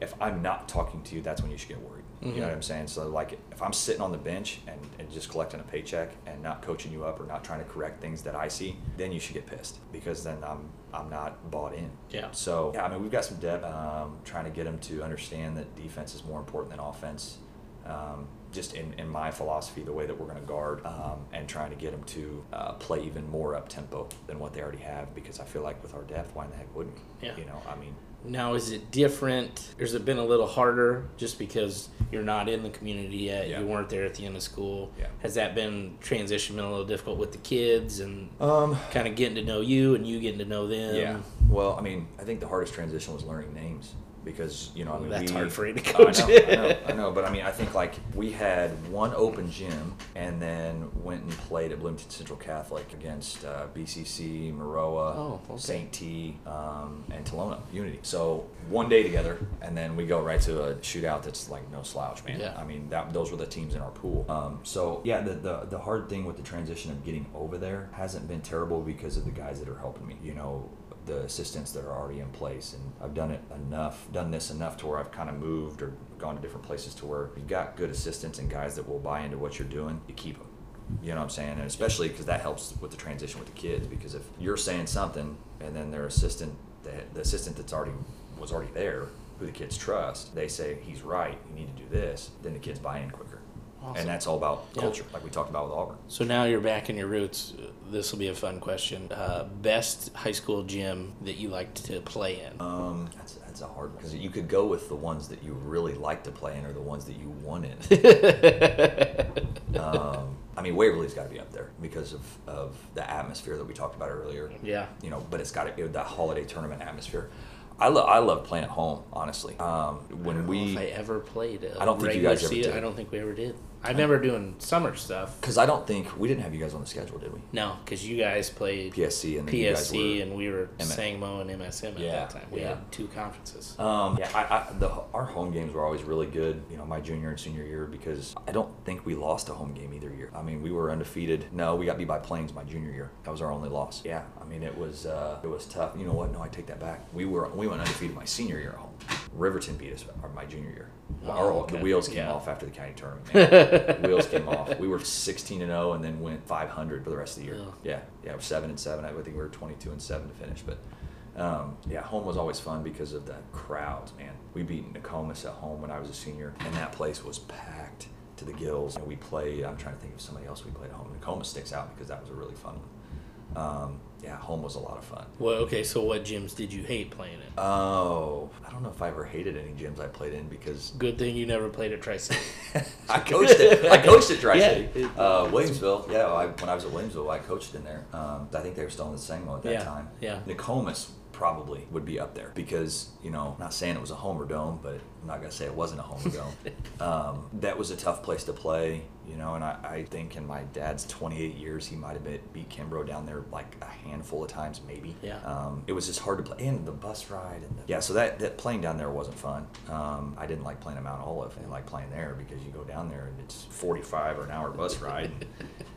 if I'm not talking to you, that's when you should get worried. You know what I'm saying? So like, if I'm sitting on the bench and, and just collecting a paycheck and not coaching you up or not trying to correct things that I see, then you should get pissed because then I'm I'm not bought in. Yeah. So yeah, I mean we've got some depth. Um, trying to get them to understand that defense is more important than offense. Um, just in, in my philosophy, the way that we're going to guard, um, and trying to get them to uh, play even more up tempo than what they already have. Because I feel like with our depth, why in the heck wouldn't we? Yeah. You know, I mean, Now, is it different? Has it been a little harder just because you're not in the community yet? Yeah. You weren't there at the end of school. Yeah. Has that been transition been a little difficult with the kids and um, kind of getting to know you and you getting to know them? Yeah. Well, I mean, I think the hardest transition was learning names. Because you know I mean That's we, hard for you to I coach. know, I know, I know, but I mean I think like we had one open gym and then went and played at Bloomington Central Catholic against uh, BCC, Maroa, Oh, okay. St. T, um, and Tolono Unity. So one day together, and then we go right to a shootout that's like no slouch, man. Yeah. I mean that those were the teams in our pool. Um, so yeah, the, the the hard thing with the transition of getting over there hasn't been terrible because of the guys that are helping me. You know, the assistants that are already in place, and I've done it enough, done this enough to where I've kind of moved or gone to different places to where you've got good assistants and guys that will buy into what you're doing. You keep them. You know what I'm saying? And especially because that helps with the transition with the kids. Because if you're saying something and then their assistant, the, the assistant that's already was already there, who the kids trust, they say he's right. You need to do this. Then the kids buy in quicker. Awesome. And that's all about Yeah. culture, like we talked about with Auburn. So now you're back in your roots. This will be a fun question. Uh, best high school gym that you liked to play in? Um, that's that's a hard one because you could go with the ones that you really like to play in or the ones that you won in. [LAUGHS] um, I mean, Waverly's got to be up there because of, of the atmosphere that we talked about earlier. Yeah. You know, but it's got to be that holiday tournament atmosphere. I love I love playing at home, honestly. Um, I when we I ever played. I don't think you guys ever did. I don't think we ever did. I remember doing summer stuff. because I don't think we didn't have you guys on the schedule, did we? No, because you guys played PSC and then you guys PSC and we were M- Sangmo and MSM at Yeah, that time. We yeah. had two conferences. Um, yeah, I, I, the, our home games were always really good, you know, my junior and senior year because I don't think we lost a home game either year. I mean, we were undefeated. No, we got beat by Plains my junior year. That was our only loss. Yeah, I mean, it was uh, it was tough. You know what? No, I take that back. We were we went undefeated my senior year at home. Riverton beat us our- my junior year. Oh, our, okay. The wheels came Yeah. off after the county tournament. Man. [LAUGHS] wheels came off. We were 16 and 0 and then went 500 for the rest of the year. Ugh. Yeah, yeah, we're seven and seven. I think we were 22 and seven to finish, but. Um, yeah, home was always fun because of the crowds, man. We beat Nokomis at home when I was a senior, and that place was packed to the gills. And we played, I'm trying to think of somebody else we played at home. Nokomis sticks out because that was a really fun one. Um, yeah, home was a lot of fun. Well, okay, so what gyms did you hate playing in? Oh, I don't know if I ever hated any gyms I played in because Good thing you never played at Tri City. [LAUGHS] I coached it. I coached at Tri Yeah. Uh, Williamsville. Yeah, I, when I was at Williamsville, I coached in there. Um, I think they were still in the same Sangmo at that Yeah, time. yeah. Nokomis probably would be up there because you know, not saying it was a Homer Dome, but I'm not gonna say it wasn't a home Dome. [LAUGHS] um, that was a tough place to play, you know. And I, I think in my dad's 28 years, he might have been, beat Kimbrough down there like a handful of times, maybe. Yeah. Um, it was just hard to play, and the bus ride, and the, yeah. So that, that playing down there wasn't fun. Um, I didn't like playing at Mount Olive. I like playing there because you go down there and it's 45 or an hour bus ride.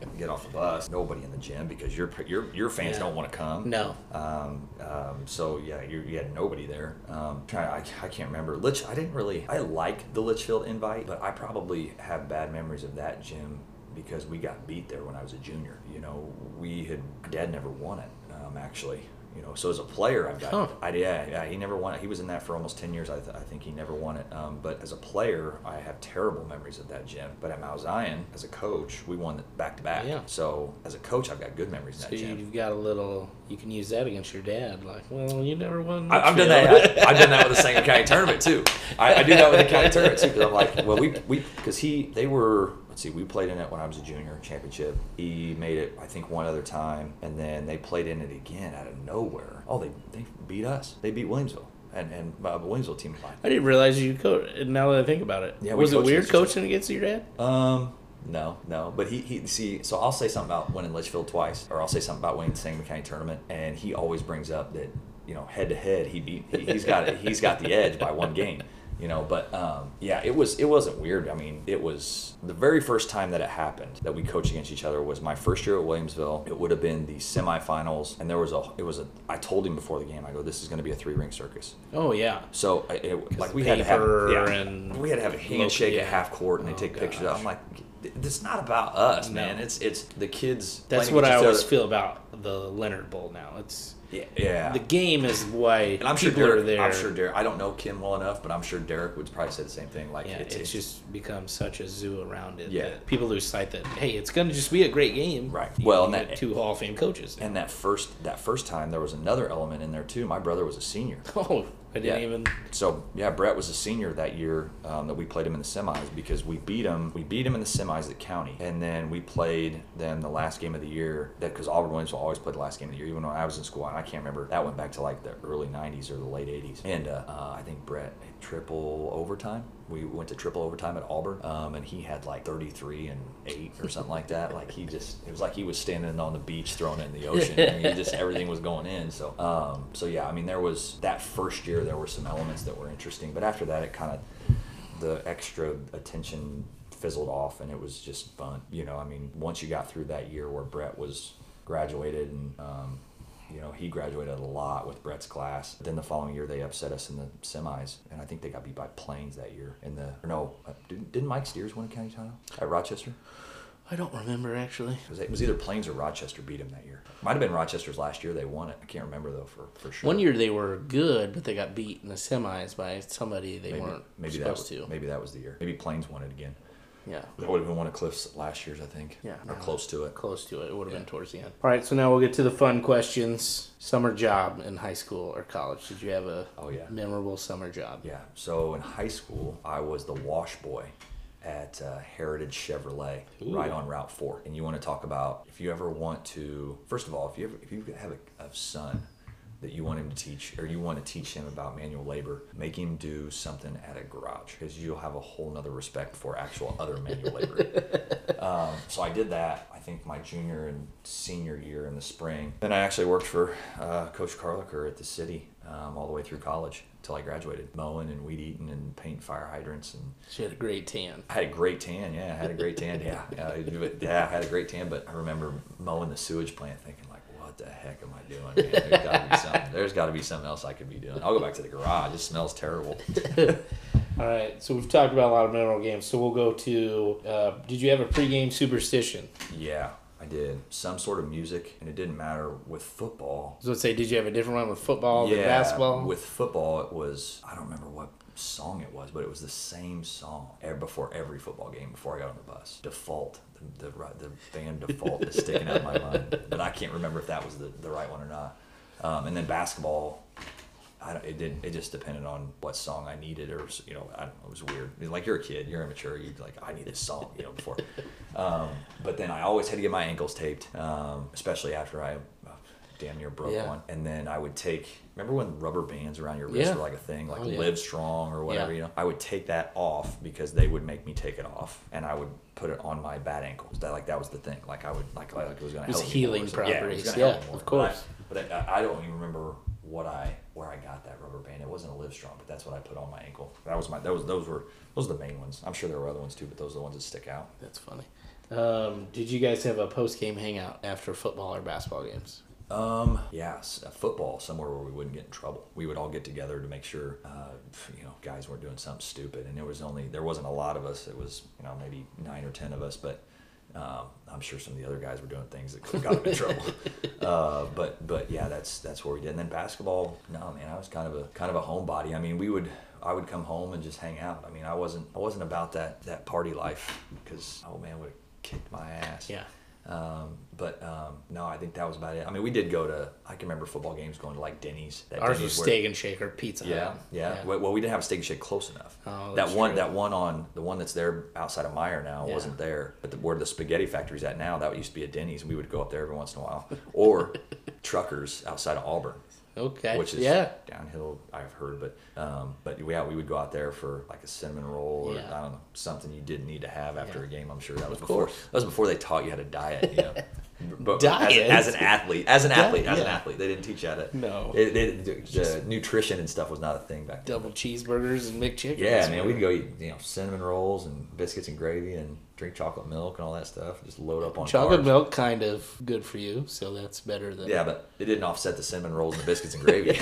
and [LAUGHS] get off the bus, nobody in the gym because your your your fans Yeah. don't want to come. No. Um, um, so yeah, you, you had nobody there. Um, I, I can't remember. Litch, I didn't really. I like the Litchfield invite, but I probably have bad memories of that gym because we got beat there when I was a junior. You know, we had dad never won it um, actually. You know, so as a player, I've got, Huh. I, yeah, yeah, he never won it. He was in that for almost 10 years. I, th- I think he never won it. Um, but as a player, I have terrible memories of that gym. But at Mount Zion, as a coach, we won back to back. Yeah. So as a coach, I've got good memories So that gym. you've got a little. You can use that against your dad. Like, well, you never won. I, I've done that. I, I've done that with the Sangamon County [LAUGHS] tournament too. I, I do that with the county tournament too because I'm like, well, we we because he they were see, we played in it when I was a junior championship. He made it I think one other time, and then they played in it again out of nowhere. Oh, they they beat us. They beat Williamsville and and uh, Williamsville team of mine. I didn't realize you coach. Now that I think about it, Yeah, was it weird against each other. coaching against your dad? Um, no, no. But he, he see, so I'll say something about winning Litchfield twice, or I'll say something about winning the Sangamon County tournament, and he always brings up that you know head to head he beat he, he's got he's got the edge by one game. You know, but um, yeah, it was it wasn't weird. I mean, it was the very first time that it happened that we coached against each other was my first year at Williamsville. It would have been the semifinals, and there was a it was a I told him before the game I go this is going to be a three ring circus. Oh yeah. So it, it, like we had to have yeah, and we had to have a handshake yeah. at half court and they Oh, take pictures. gosh. I'm like, it's not about us, No. man. It's it's the kids. That's what I always other. feel about the Leonard Bowl now. It's Yeah, yeah. the game is why and I'm sure Derek. are there. I'm sure Derek. I don't know Kim well enough, but I'm sure Derek would probably say the same thing. Like yeah, it's, it's, just become such a zoo around it. Yeah. people lose sight that hey, it's gonna just be a great game. Right. You- Well, and that- two Hall of Fame coaches. and that first that first time there was another element in there too. My brother was a senior. oh, I didn't Yeah. even. So yeah, Brett was a senior that year um, that we played him in the semis because we beat him. We beat him in the semis at county, and then we played them the last game of the year. That because Auburn Williamsville always play the last game of the year, even when I was in school. And I can't remember. That went back to like the early '90s or the late '80s, and uh, uh, I think Brett triple overtime. We went to triple overtime at Auburn, um, and he had like 33 and eight or something like that. Like he just, it was like he was standing on the beach throwing it in the ocean. Mean, just everything was going in. So, um, so yeah, I mean, there was that first year there were some elements that were interesting, but after that, it kind of the extra attention fizzled off and it was just fun. You know, I mean, once you got through that year where Brett was graduated and, um, you know, he graduated a lot with Brett's class. Then the following year, they upset us in the semis, and I think they got beat by Plains that year. In the or no, uh, didn't, didn't Mike Steers win a county title at Rochester? I don't remember actually. It was, it was either Plains or Rochester beat him that year. Might have been Rochester's last year. They won it. I can't remember though for, for sure. One year they were good, but they got beat in the semis by somebody they maybe, weren't maybe that supposed was, to. maybe that was the year. Maybe Plains won it again. Yeah. That would have been one of Cliff's last years, I think. Yeah. or close to it. Close to it. It would have Yeah. been towards the end. All right, so now we'll get to the fun questions. Summer job in high school or college. Did you have a Oh yeah. memorable summer job? Yeah. So in high school, I was the wash boy at uh, Heritage Chevrolet, Ooh. right on Route Four. And you want to talk about if you ever want to. First of all, if you ever, if you have a, a son that you want him to teach, or you want to teach him about manual labor, make him do something at a garage because you'll have a whole nother respect for actual other manual labor. [LAUGHS] Um, so I did that. I think my junior and senior year in the spring. Then I actually worked for uh, Coach Carlicker at the city um, all the way through college until I graduated, mowing and weed eating and painting fire hydrants and She had a great tan. I had a great tan. Yeah, I had a great tan. Yeah, [LAUGHS] yeah, I yeah, I had a great tan. But I remember mowing the sewage plant, thinking like, "What the heck am I doing? Man? There's got to be something. [LAUGHS] There's got to be something else I could be doing. I'll go back to the garage. It smells terrible. [LAUGHS] All right, so we've talked about a lot of memorable games. So we'll go to. Uh, did you have a pregame superstition? Yeah, I did some sort of music, and it didn't matter with football. So let's say, did you have a different one with football than basketball? With football, it was I don't remember what song it was, but it was the same song before every football game before I got on the bus. Default, the the, band Default is sticking out in my mind, but I can't remember if that was the, the right one or not. Um, and then basketball, I don't, it didn't. it just depended on what song I needed or you know I it was weird. Like you're a kid, you're immature, you like I need this song you know before. Um, but then I always had to get my ankles taped, um, especially after I damn near broke Yeah. one. And then I would take. Remember when rubber bands around your wrist Yeah. were like a thing, like Oh, yeah. Live Strong or whatever. Yeah. You know, I would take that off because they would make me take it off, and I would put it on my bad ankles. That like that was the thing. Like I would like like it was gonna It was help healing So, yeah, it was properties. Yeah, more. of course. But I, but I, I don't even remember what I where I got that rubber band. It wasn't a Live Strong, but that's what I put on my ankle. That was my that was those were those are the main ones. I'm sure there were other ones too, but those are the ones that stick out. That's funny. Um, did you guys have a post game hangout after football or basketball games? Um, yes, uh, football somewhere where we wouldn't get in trouble. We would all get together to make sure, uh, you know, guys weren't doing something stupid. And there was only there wasn't a lot of us. It was you know maybe nine or ten of us, but um, I'm sure some of the other guys were doing things that could have got them in trouble. [LAUGHS] Uh, but but yeah, that's that's where we did. And then basketball, no man, I was kind of a kind of a homebody. I mean, we would. I would come home and just hang out. I mean, I wasn't I wasn't about that that party life because oh man would have kicked my ass. Yeah. Um, but um, no, I think that was about it. I mean, we did go to. I can remember football games going to like Denny's. That Ours Denny's was Steak and Shaker Pizza Yeah, Hut. yeah, Well, well, we didn't have a steak and shake close enough. Oh, that one, true. that one on the one that's there outside of Meijer now Yeah. wasn't there. But the, where the spaghetti factory's at now, that used to be a Denny's, and we would go up there every once in a while. Or [LAUGHS] Truckers outside of Auburn, Okay. which is yeah. downhill. I've heard, but um, but yeah, we would go out there for like a cinnamon roll or Yeah. I don't know something you didn't need to have after Yeah. a game. I'm sure that was Of before. course. That was before they taught you how to diet. You know. [LAUGHS] But Diet? As, as an athlete, as an athlete, as an athlete, they didn't teach you how to. No. It, it, the, nutrition and stuff was not a thing back then. Double cheeseburgers and McChickens. Yeah, man, we'd go eat you know cinnamon rolls and biscuits and gravy and drink chocolate milk and all that stuff. Just load up on Chocolate carbs. milk kind of good for you, so that's better than. Yeah, but it didn't offset the cinnamon rolls and the biscuits and gravy. [LAUGHS]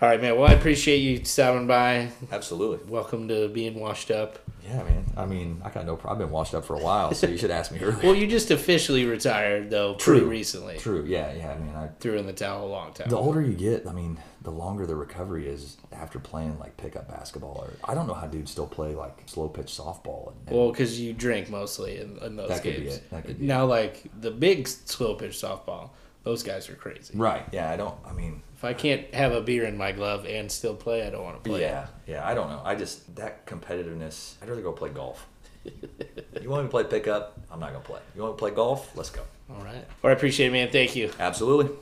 All right, man. Well, I appreciate you stopping by. Absolutely. Welcome to being washed up. Yeah, man. I mean, I got no. I've been washed up for a while, so you should ask me [LAUGHS] earlier. Well, you just officially retired though, pretty recently. True. Yeah, yeah. I mean, I, Threw in the towel a long time. the older you get, I mean, the longer the recovery is after playing like pickup basketball. Or I don't know how dudes still play like slow pitch softball. And, and Well, because you drink mostly in, in those That could be games. it. That could be now, like the big slow pitch softball, those guys are crazy. right. Yeah, I don't. I mean, If I can't have a beer in my glove and still play, I don't want to play. Yeah, yeah. I don't know. I just that competitiveness. I'd rather go play golf. [LAUGHS] you want me to play pickup? I'm not gonna play. You want to play golf? Let's go. All right. Well, I appreciate it, man. Thank you. Absolutely.